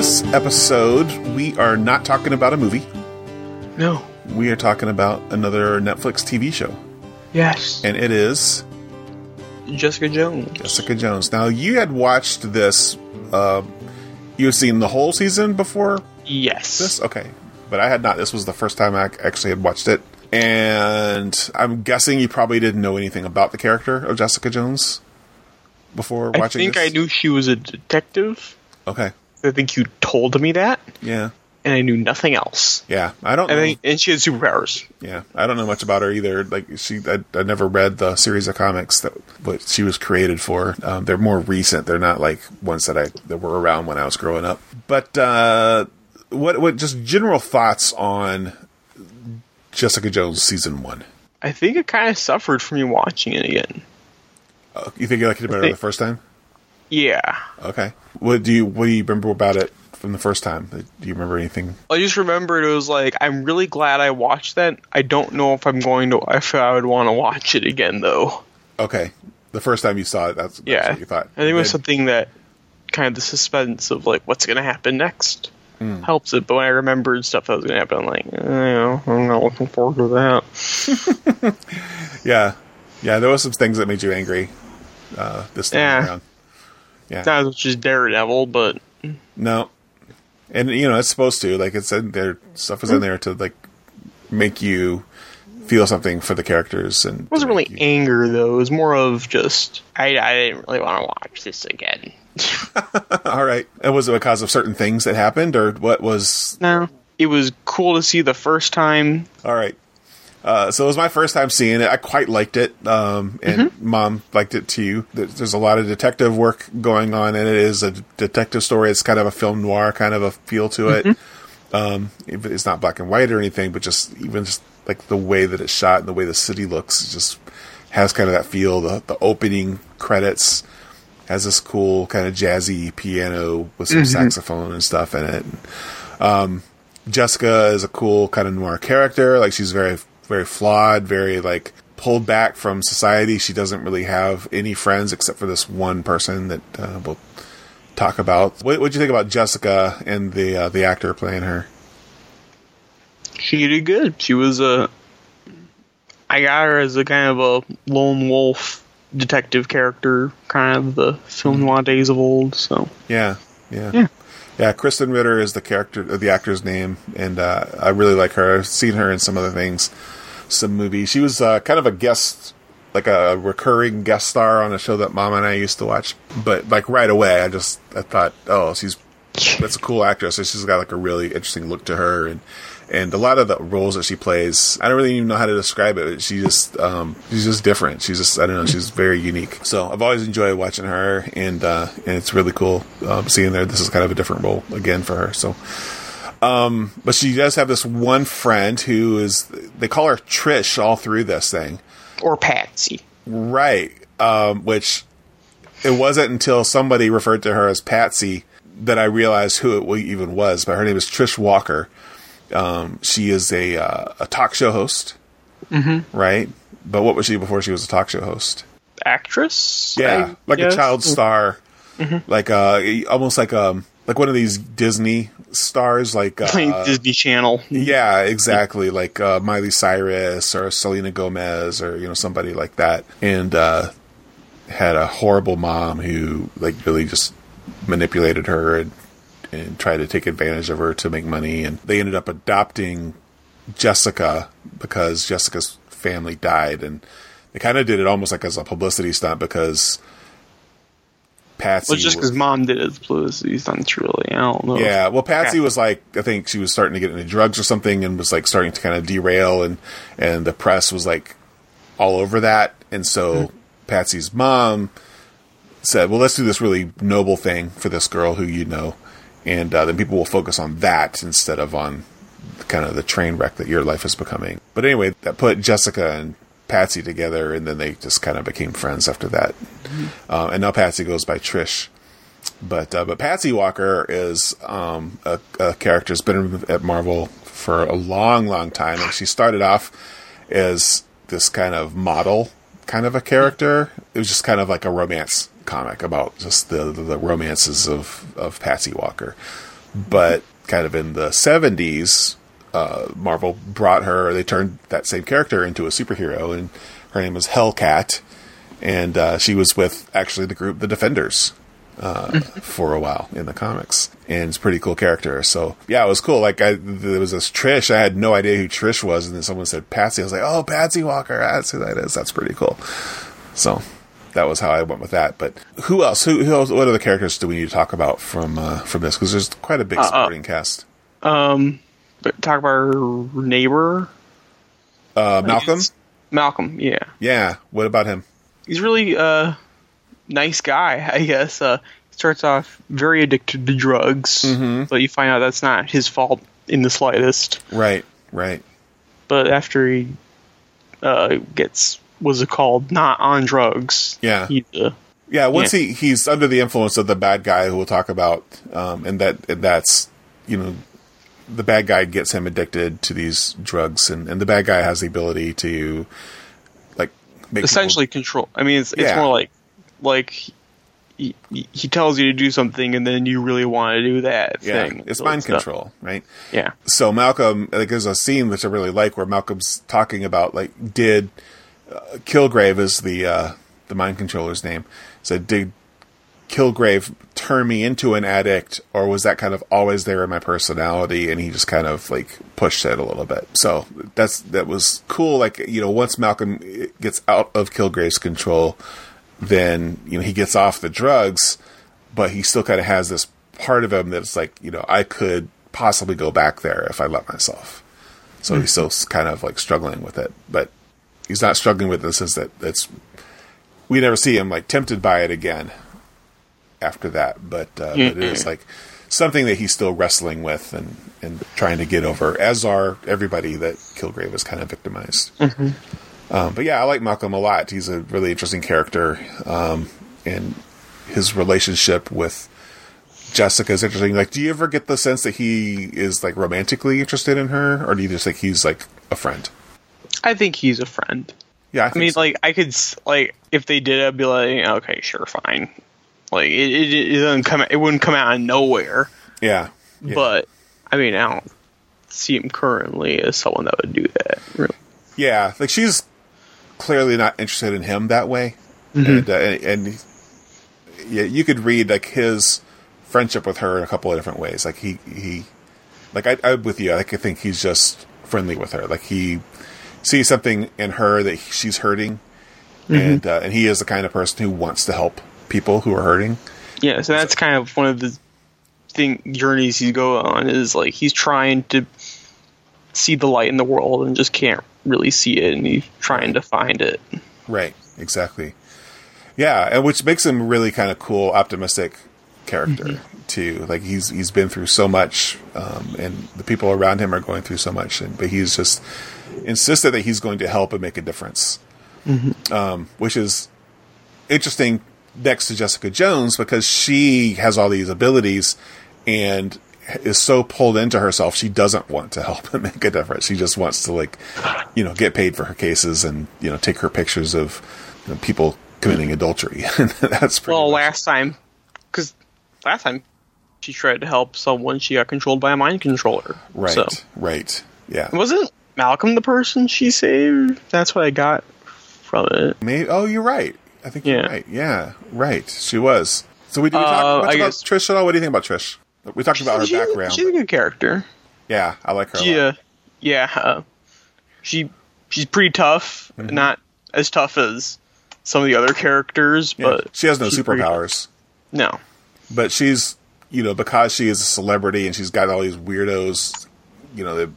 this episode, we are not talking about a movie. No. We are talking about another Netflix TV show, Yes. and it is Jessica Jones. Jessica Jones. Now, you had watched this. Uh, you've seen the whole season before Yes. this? Okay. But I had not. This was the first time I actually had watched it. And I'm guessing you probably didn't know anything about the character of Jessica Jones before watching I think this? I knew she was a detective. Okay. I think you told me that, Yeah. and I knew nothing else. Yeah. I don't I know. think, and she had superpowers. Yeah, I don't know much about her either. Like she, I, I never read the series of comics that what she was created for. Um, they're more recent. They're not like ones that I that were around when I was growing up. But uh, what what just general thoughts on Jessica Jones season one? I think it kind of suffered from me watching it again. Uh, you think you liked it better think- the first time? Yeah. Okay. What do you what do you remember about it from the first time? Do you remember anything? I just remembered it was like I'm really glad I watched that. I don't know if I'm going to if I would want to watch it again though. Okay, the first time you saw it, that's, that's yeah. what you thought. I think it was something that kind of the suspense of like what's going to happen next Hmm. helps it. But when I remembered stuff that was going to happen, I'm like, eh, you know, I'm not looking forward to that. Yeah, yeah. There was some things that made you angry uh, this time Yeah. around. Yeah. Not as much Daredevil, but No, and you know it's supposed to. Like it's in there. Stuff is in there to like make you feel something for the characters, and it wasn't really you- anger though. It was more of just I, I didn't really want to watch this again. All right. And was it because of certain things that happened, or what was? no, it was cool to see the first time. All right. Uh, so it was my first time seeing it. I quite liked it, um, and mom liked it too. There's a lot of detective work going on, and it is a detective story. It's kind of a film noir kind of a feel to it. Um, it's not black and white or anything, but just even just like the way that it's shot and the way the city looks, just has kind of that feel. The the opening credits has this cool kind of jazzy piano with some saxophone and stuff in it. Um, Jessica is a cool kind of noir character. Like she's very, very flawed, very like pulled back from society. She doesn't really have any friends except for this one person that uh, we'll talk about. What would you think about Jessica and the uh, the actor playing her? She did good. She was a. I got her as a kind of a lone wolf detective character, kind of the film noir days of old. So Yeah, yeah, Yeah. yeah. Krysten Ritter is the character, uh, the actor's name, and uh, I really like her. I've seen her in some other things, some movies. She was uh, kind of a guest, like a recurring guest star on a show that Mom and I used to watch. But like right away, I just I thought, oh, she's that's a cool actress. She's got like a really interesting look to her, and and a lot of the roles that she plays, I don't really even know how to describe it. She just um, she's just different. She's just I don't know. She's very unique. So I've always enjoyed watching her, and uh, and it's really cool um, seeing there. This is kind of a different role again for her. So. Um, but she does have this one friend who is, they call her Trish all through this thing. or Patsy. Right. Um, which it wasn't until somebody referred to her as Patsy that I realized who it even was. But her name is Trish Walker. Um, she is a uh, a talk show host, mm-hmm. right? But what was she before she was a talk show host? Actress? Yeah, I like a child star, like uh, almost like um, like one of these Disney stars, like uh, Disney Channel. Yeah, exactly. Like uh, Miley Cyrus or Selena Gomez or you know somebody like that, and uh, had a horrible mom who like really just manipulated her and and tried to take advantage of her to make money. And they ended up adopting Jessica because Jessica's family died, and they kind of did it almost like as a publicity stunt because Patsy Well, just because mom did it, publicity stunts really. I don't know. yeah, well, Patsy Yeah. was like, I think she was starting to get into drugs or something, and was like starting to kind of derail, and and the press was like all over that, and so Patsy's mom said, "Well, let's do this really noble thing for this girl who you know, and uh, then people will focus on that instead of on kind of the train wreck that your life is becoming." But anyway, that put Jessica and Patsy together, and then they just kind of became friends after that. Uh, and now Patsy goes by Trish. But uh, but Patsy Walker is um, a, a character has been at Marvel for a long, long time, and she started off as this kind of model kind of a character. It was just kind of like a romance comic about just the the, the romances of of Patsy Walker. but kind of in the 70s, uh, Marvel brought her, they turned that same character into a superhero, and her name was Hellcat, and uh, she was with actually the group The Defenders. Uh, for a while in the comics, and it's a pretty cool character. So yeah, it was cool. Like I, there was this Trish. I had no idea who Trish was, and then someone said Patsy. I was like, oh, Patsy Walker. That's who that is. That's pretty cool. So that was how I went with that. But who else? Who, who else? What other characters do we need to talk about from uh, from this? Because there's quite a big supporting cast. Um, talk about her neighbor, Uh, Malcolm. Malcolm. Yeah, Yeah. What about him? he's really uh nice guy. I guess. Uh, he starts off very addicted to drugs, but you find out that's not his fault in the slightest. Right. Right. But after he uh gets was it called not on drugs? Yeah. Uh, Yeah, once Yeah. he he's under the influence of the bad guy who we'll talk about, um, and that and that's you know the bad guy gets him addicted to these drugs, and, and the bad guy has the ability to like make essentially control. I mean, it's, it's Yeah. more like like he, he tells you to do something, and then you really want to do that people, yeah, thing. it's So mind control, right? yeah, So Malcolm, like there's a scene which I really like where Malcolm's talking about like did uh, Kilgrave is the uh, the mind controller's name. Said did Kilgrave turn me into an addict, or was that kind of always there in my personality? And he just kind of like pushed it a little bit. So that's that was cool. Like you know, once Malcolm eh, gets out of Kilgrave's control, then you know he gets off the drugs, but he still kind of has this part of him that's like you know I could possibly go back there if I let myself. So he's still kind of like struggling with it, but he's not struggling with this. Is that that's we never see him like tempted by it again after that, but, uh, but it is like something that he's still wrestling with and and trying to get over. As are everybody that Kilgrave has kind of victimized. Um, but yeah, I like Malcolm a lot. He's a really interesting character, um, and his relationship with Jessica is interesting. Like, do you ever get the sense that he is like romantically interested in her, or do you just think he's like a friend? I think he's a friend. Yeah, I, I mean, so. like I could like if they did, I'd be like, okay, sure, fine. Like it, it, it doesn't come, it wouldn't come out of nowhere. yeah, yeah. But I mean, I don't see him currently as someone that would do that. Really. yeah, like she's clearly not interested in him that way, and, uh, and and yeah, you could read like his friendship with her in a couple of different ways. Like he he, like I, I'm with you. Like I think he's just friendly with her. Like he sees something in her that she's hurting, and uh, and he is the kind of person who wants to help people who are hurting. Yeah, so that's kind of one of the thing journeys he's go on is like he's trying to see the light in the world and just can't really see it, and he's trying to find it. Right. Exactly. Yeah, and which makes him really kind of cool, optimistic character too. Like he's he's been through so much, um, and the people around him are going through so much, and but he's just insisted that he's going to help and make a difference, um, which is interesting. Next to Jessica Jones because she has all these abilities and is so pulled into herself she doesn't want to help and make a difference. She just wants to like, you know, get paid for her cases and you know take her pictures of you know, people committing adultery. That's pretty. Well, much- last time, because last time she tried to help someone, she got controlled by a mind controller. right, So right, yeah. wasn't Malcolm the person she saved? That's what I got from it. Maybe. Oh, you're right. I think you're Yeah. right. Yeah, right. She was. So we did we Uh, talk much I about guess- Trish at all? What do you think about Trish? We talked about her She's- background. She's a good character. yeah, I like her. a lot. Yeah, yeah. Uh, she she's pretty tough. Mm-hmm. Not as tough as some of the other characters, Yeah. but she has no she's superpowers. No. but she's you know because she is a celebrity and she's got all these weirdos you know that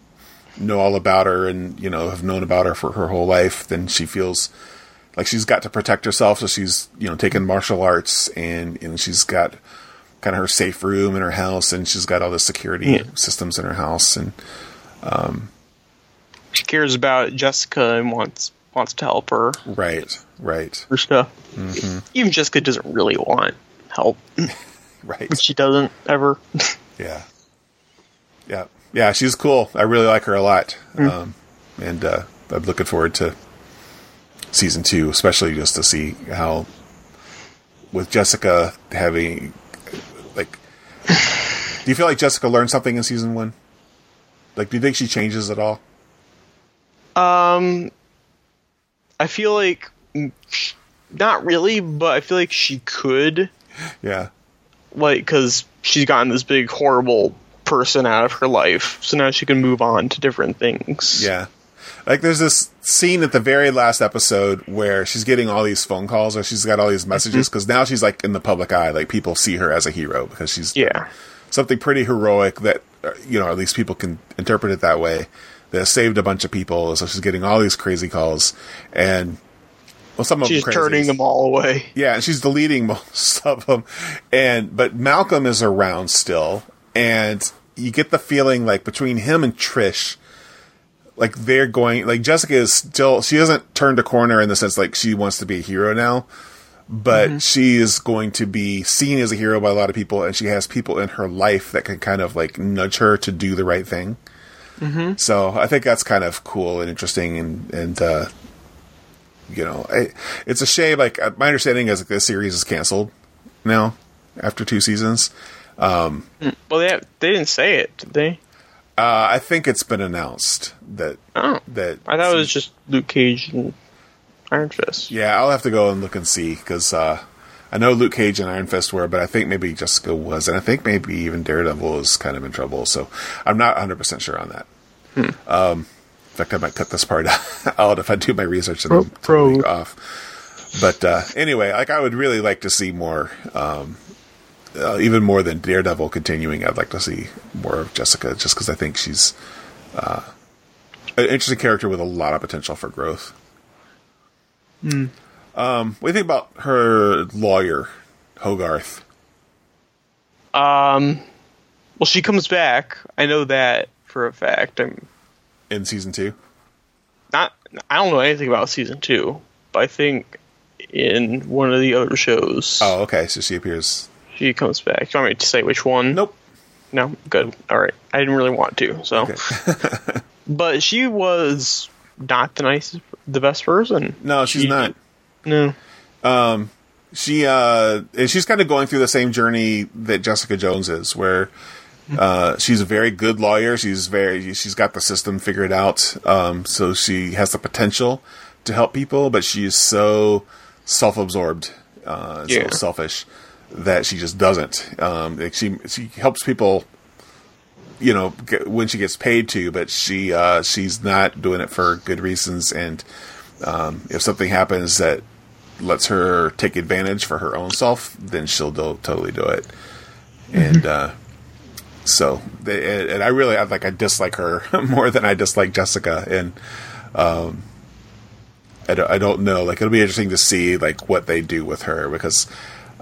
know all about her and you know have known about her for her whole life then she feels like she's got to protect herself so she's you know taken martial arts and and she's got kind of her safe room in her house and she's got all the security Yeah. systems in her house and um, She cares about Jessica and wants wants to help her right right her stuff. Mm-hmm. Even Jessica doesn't really want help. right She doesn't ever. Yeah. Yeah. Yeah, she's cool. I really like her a lot. Um, and uh, I'm looking forward to season two, especially just to see how, with Jessica having, like, Do you feel like Jessica learned something in season one? Like, do you think she changes at all? Um, I feel like mm, not really, but I feel like she could, Yeah. like, because she's gotten this big horrible person out of her life, so now she can move on to different things. Yeah. Like there's this scene at the very last episode where she's getting all these phone calls or she's got all these messages because now she's like in the public eye. Like people see her as a hero because she's Yeah. something pretty heroic that, uh, you know, at least people can interpret it that way. That saved a bunch of people. So she's getting all these crazy calls and, well, some of She's them crazy. turning them all away. Yeah, and she's deleting most of them. And but Malcolm is around still, and you get the feeling like between him and Trish, like they're going like Jessica is still she hasn't turned a corner in the sense like she wants to be a hero now, but she is going to be seen as a hero by a lot of people, and she has people in her life that can kind of like nudge her to do the right thing. Mm-hmm. So I think that's kind of cool and interesting, and and uh, you know, I, it's a shame. Like uh, my understanding is that this series is canceled now after two seasons. Um, Well, they they didn't say it, did they? Uh, I think it's been announced that Oh, that I thought it was just Luke Cage and Iron Fist. yeah. I'll have to go and look and see because uh, I know Luke Cage and Iron Fist were, but I think maybe Jessica was, and I think maybe even Daredevil is kind of in trouble. So I'm not 100 percent sure on that. Um, in fact, I might cut this part out if I do my research and Pro- then totally pro. off. But uh, anyway, like I would really like to see more, um, uh, even more than Daredevil continuing. I'd like to see more of Jessica, just because I think she's uh, an interesting character with a lot of potential for growth. Um, what do you think about her lawyer, Hogarth? Um, well, she comes back. I know that for a fact. I'm in season two? not. I don't know anything about season two, but I think in one of the other shows Oh, okay. So she appears. She comes back. Do you want me to say which one? Nope. No, good. All right. I didn't really want to. So, Okay. but she was not the nicest, the best person. No, she's She- not. No. Um, She uh, and she's kind of going through the same journey that Jessica Jones is, where uh, she's a very good lawyer. She's very she's got the system figured out. Um, so she has the potential to help people, but she's so self-absorbed, uh, Yeah. so selfish that she just doesn't. Um, like she she helps people you know get, when she gets paid to, but she uh, she's not doing it for good reasons. And um, if something happens that lets her take advantage for her own self, then she'll do, totally do it. And uh, so, they, and, and I really I like I dislike her more than I dislike Jessica. And um, I don't, I don't know. Like it'll be interesting to see like what they do with her because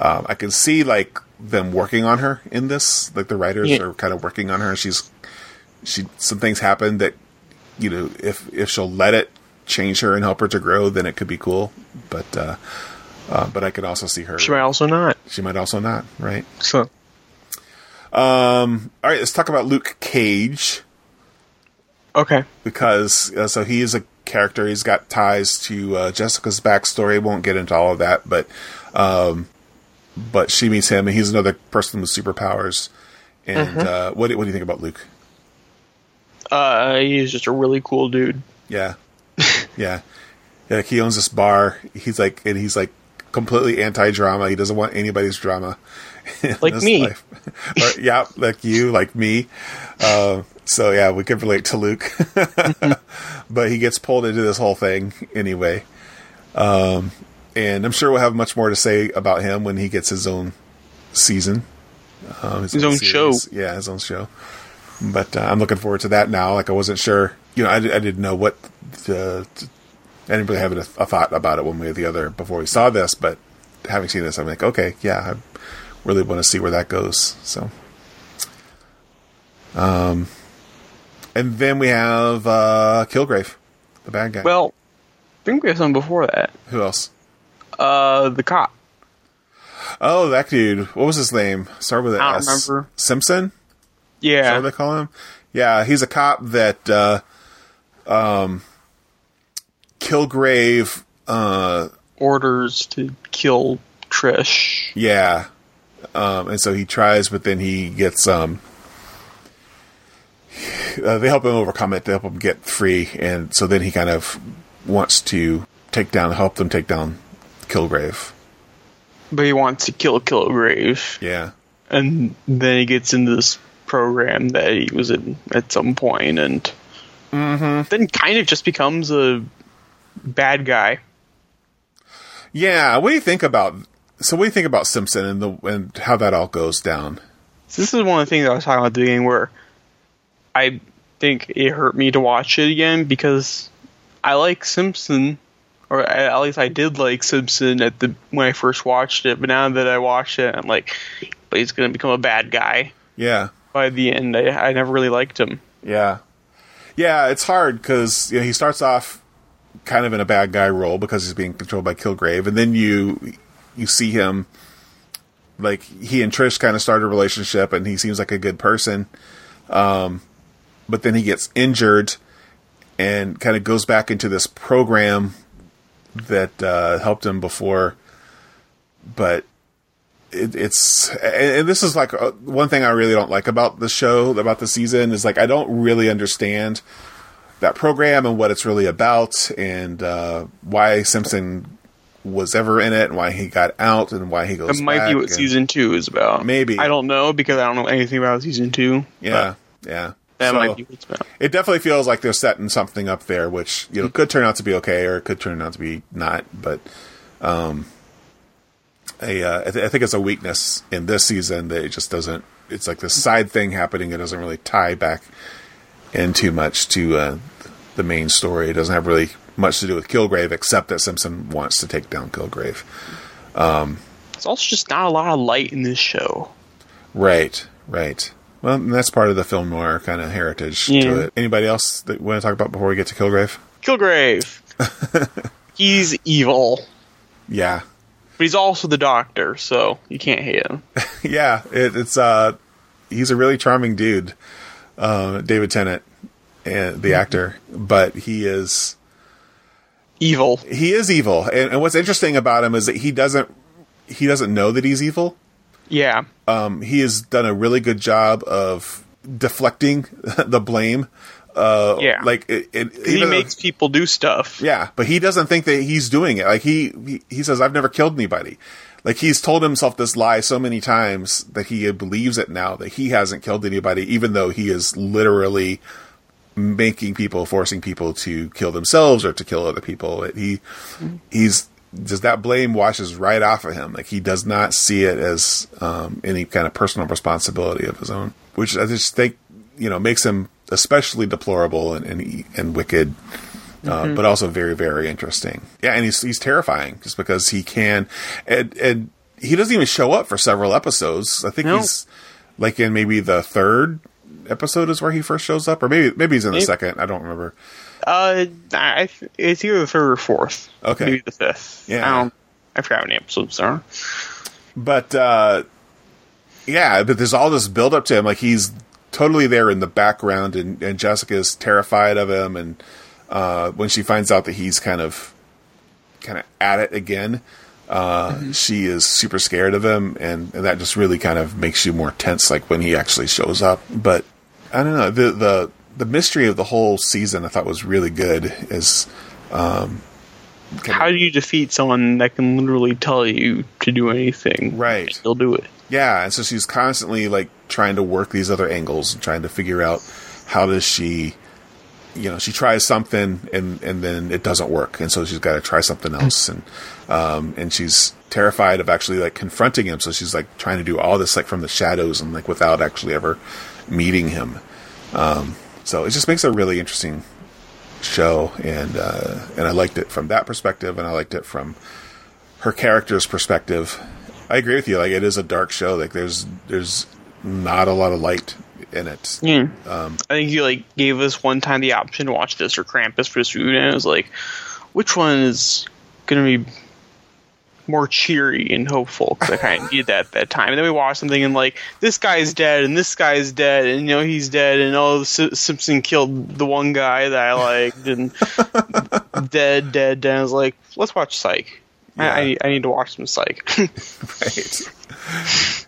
um, I can see like them working on her in this. Like the writers Yeah. are kind of working on her. She's she some things happen that you know if if she'll let it change her and help her to grow, then it could be cool. But uh, uh, but I could also see her. She might also not. She might also not. Right. So, Um. All right. Let's talk about Luke Cage okay. because uh, so he is a character. He's got ties to uh, Jessica's backstory. Won't get into all of that, but um, but she meets him, and he's another person with superpowers. And uh, what do- what do you think about Luke? Uh, he's just a really cool dude. Yeah, yeah. Yeah, like he owns this bar. He's like, and he's like completely anti-drama. He doesn't want anybody's drama. Like me. Or- yeah, like you, like me. Uh, so yeah, we can relate to Luke, but he gets pulled into this whole thing anyway. Um, and I'm sure we'll have much more to say about him when he gets his own season, um, His own show. Yeah, his own show. But uh, I'm looking forward to that now. Like I wasn't sure, you know, I, I didn't know what the. I didn't really have a, a thought about it one way or the other before we saw this, but having seen this, I'm like, okay, yeah, I really want to see where that goes. So, um, and then we have uh, Kilgrave, the bad guy. Well, I think we have something before that. who else? Uh, the cop. Oh, that dude. What was his name? Start with an I don't S. remember. Simpson. Is that Yeah. what they call him? Yeah, he's a cop that uh, um, Kilgrave. Uh, Orders to kill Trish. yeah, um, and so he tries, but then he gets um, uh, they help him overcome it. They help him get free, and so then he kind of wants to take down, help them take down Kilgrave. But he wants to kill Kilgrave. Yeah, and then he gets into this program that he was in at some point, and mm-hmm. then kind of just becomes a bad guy. Yeah, what do you think about? So, what do you think about Simpson and the and how that all goes down? This is one of the things I was talking about at the beginning, where I think it hurt me to watch it again because I like Simpson, or at least I did like Simpson at the when I first watched it. But now that I watched it, I'm like, but he's going to become a bad guy. Yeah. By the end, I, I never really liked him. Yeah. Yeah, it's hard because you know, he starts off kind of in a bad guy role because he's being controlled by Kilgrave, and then you you see him like he and Trish kind of start a relationship, and he seems like a good person. Um, but then he gets injured and kind of goes back into this program that uh, helped him before, but it, it's and, this is like uh, one thing I really don't like about the show about the season is like I don't really understand that program and what it's really about and uh, why Simpson was ever in it and why he got out and why he goes. It might be what season two is about. Maybe I don't know because I don't know anything about season two. Yeah, yeah. That so might be. It definitely feels like they're setting something up there, which you know could turn out to be okay or it could turn out to be not. But um, a, uh, I, th- I think it's a weakness in this season that it just doesn't. It's like this side thing happening. It doesn't really tie back in too much to uh, the main story. It doesn't have really much to do with Kilgrave, except that Simpson wants to take down Kilgrave. Um, It's also just not a lot of light in this show. right, right. Well, and that's part of the film noir kind of heritage Yeah. to it. Anybody else that want to talk about before we get to Kilgrave? Kilgrave. he's evil, Yeah, but he's also the doctor, so you can't hate him. yeah. It, it's uh, he's a really charming dude, uh, David Tennant, and the actor, but he is Evil. he is evil. And, and what's interesting about him is that he doesn't he doesn't know that he's evil. Yeah. Um, he has done a really good job of deflecting the blame. Uh, Yeah. like it, it, He even though- makes people do stuff. Yeah, but he doesn't think that he's doing it. Like he, he he says, "I've never killed anybody." Like he's told himself this lie so many times that he believes it now that he hasn't killed anybody, even though he is literally making people, forcing people to kill themselves or to kill other people. He he's does that blame washes right off of him. Like he does not see it as um, any kind of personal responsibility of his own, which I just think you know makes him especially deplorable and and, and wicked. Uh, but also very, very interesting. Yeah, and he's he's terrifying just because he can, and and he doesn't even show up for several episodes. I think No. he's like in maybe the third episode is where he first shows up, or maybe maybe he's in the Maybe- second. I don't remember. Uh, I, it's either the third or fourth. Okay. Maybe the fifth. Yeah. I don't. I forgot how many episodes there are. But uh, yeah, but there's all this build up to him. Like he's totally there in the background, and, and Jessica's terrified of him. And uh, when she finds out that he's kind of kind of at it again, uh, she is super scared of him, and, and that just really kind of makes you more tense. Like when he actually shows up. But I don't know the the the mystery of the whole season. I thought was really good. Is um, kind How of- do you defeat someone that can literally tell you to do anything? Right. And They'll do it. Yeah, and so she's constantly like trying to work these other angles and trying to figure out how does she you know, she tries something and and then it doesn't work and so she's got to try something else and um and she's terrified of actually like confronting him so she's like trying to do all this like from the shadows and like without actually ever meeting him. Um so it just makes a really interesting show and uh and I liked it from that perspective and I liked it from her character's perspective. I agree with you. Like it is a dark show. Like there's there's not a lot of light in it. Yeah. Um, I think you like gave us one time the option to watch this or Krampus for this food, and it was like, which one is gonna be more cheery and hopeful? Because I kind of needed that at that time. And then we watched something and like this guy's dead and this guy's dead and you know he's dead and oh S- Simpson killed the one guy that I liked and dead, dead, dead. I was like, let's watch Psych. I, I, I need to watch some Psych. right.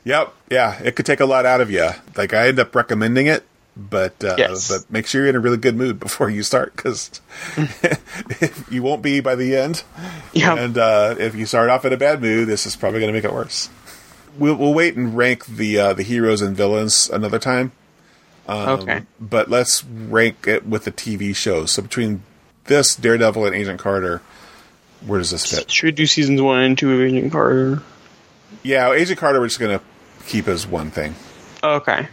Yep. Yeah, it could take a lot out of you. Like I end up recommending it, but uh, Yes. but make sure you're in a really good mood before you start because you won't be by the end. Yeah. And uh, if you start off in a bad mood, this is probably going to make it worse. We'll, we'll wait and rank the uh, the heroes and villains another time. Um, okay. But let's rank it with the TV shows. So between this Daredevil and Agent Carter, where does this fit? Should we do seasons one and two of Agent Carter? Yeah, Agent Carter we're just going to keep as one thing. Okay.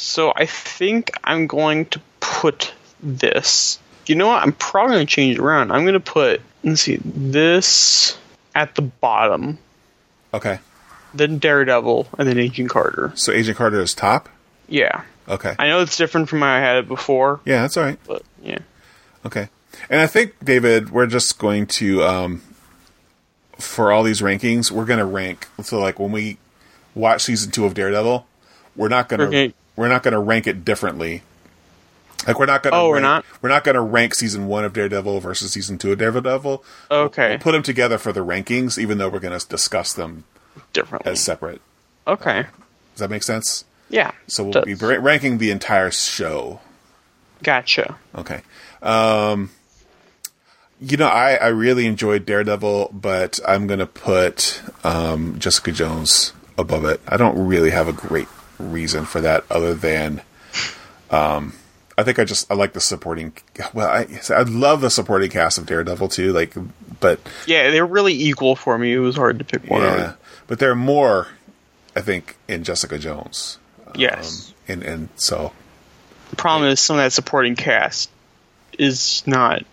So I think I'm going to put this. You know what? I'm probably going to change it around. I'm going to put, let's see, this at the bottom, Okay. then Daredevil, and then Agent Carter. So Agent Carter is top. Yeah. Okay. I know it's different from how I had it before, Yeah, that's all right. but yeah. Okay. And I think, David, we're just going to, um, for all these rankings, we're going to rank. So, like, when we watch season two of Daredevil, we're not going to. We're not going to rank it differently. Like, we're not going to. Oh, we're not? We're not going to rank season one of Daredevil versus season two of Daredevil. Okay. We'll put them together for the rankings, even though we're going to discuss them Differently. as separate. Okay. Does that make sense? Yeah. So we'll be ra- ranking the entire show. Gotcha. Okay. Um, you know, I, I really enjoyed Daredevil, but I'm going to put um, Jessica Jones above it. I don't really have a great reason for that other than um, I think I just I like the supporting. Well, I I love the supporting cast of Daredevil too. Like, but Yeah, they're really equal for me. It was hard to pick one. yeah, but there are more. I think in Jessica Jones. Yes. Um, and and so The problem is some of that supporting cast is not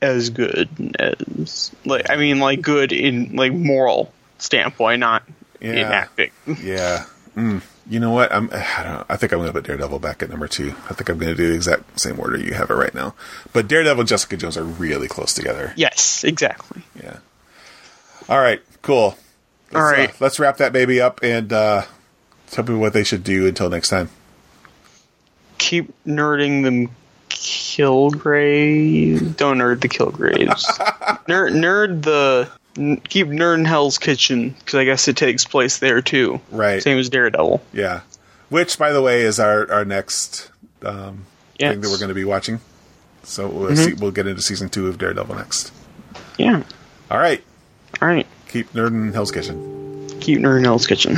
as good as like I mean like good in like moral standpoint, not in acting. Yeah. Mm. You know what? I'm. I don't know. I think I'm going to put Daredevil back at number two. I think I'm going to do the exact same order you have it right now. But Daredevil and Jessica Jones are really close together. yes, exactly. Yeah. All right. Cool. Let's, All right. Uh, let's wrap that baby up and uh, tell people what they should do until next time. Keep nerding them kill Kilgrave. Don't nerd the kill Kilgraves. nerd, nerd the. Keep nerding Hell's Kitchen because I guess it takes place there too. Right. Same as Daredevil. Yeah. Which, by the way, is our our next um, Yes. thing that we're going to be watching. So we'll Mm-hmm. see, we'll get into season two of Daredevil next. Yeah. All right. All right. Keep nerding Hell's Kitchen. Keep nerding Hell's Kitchen.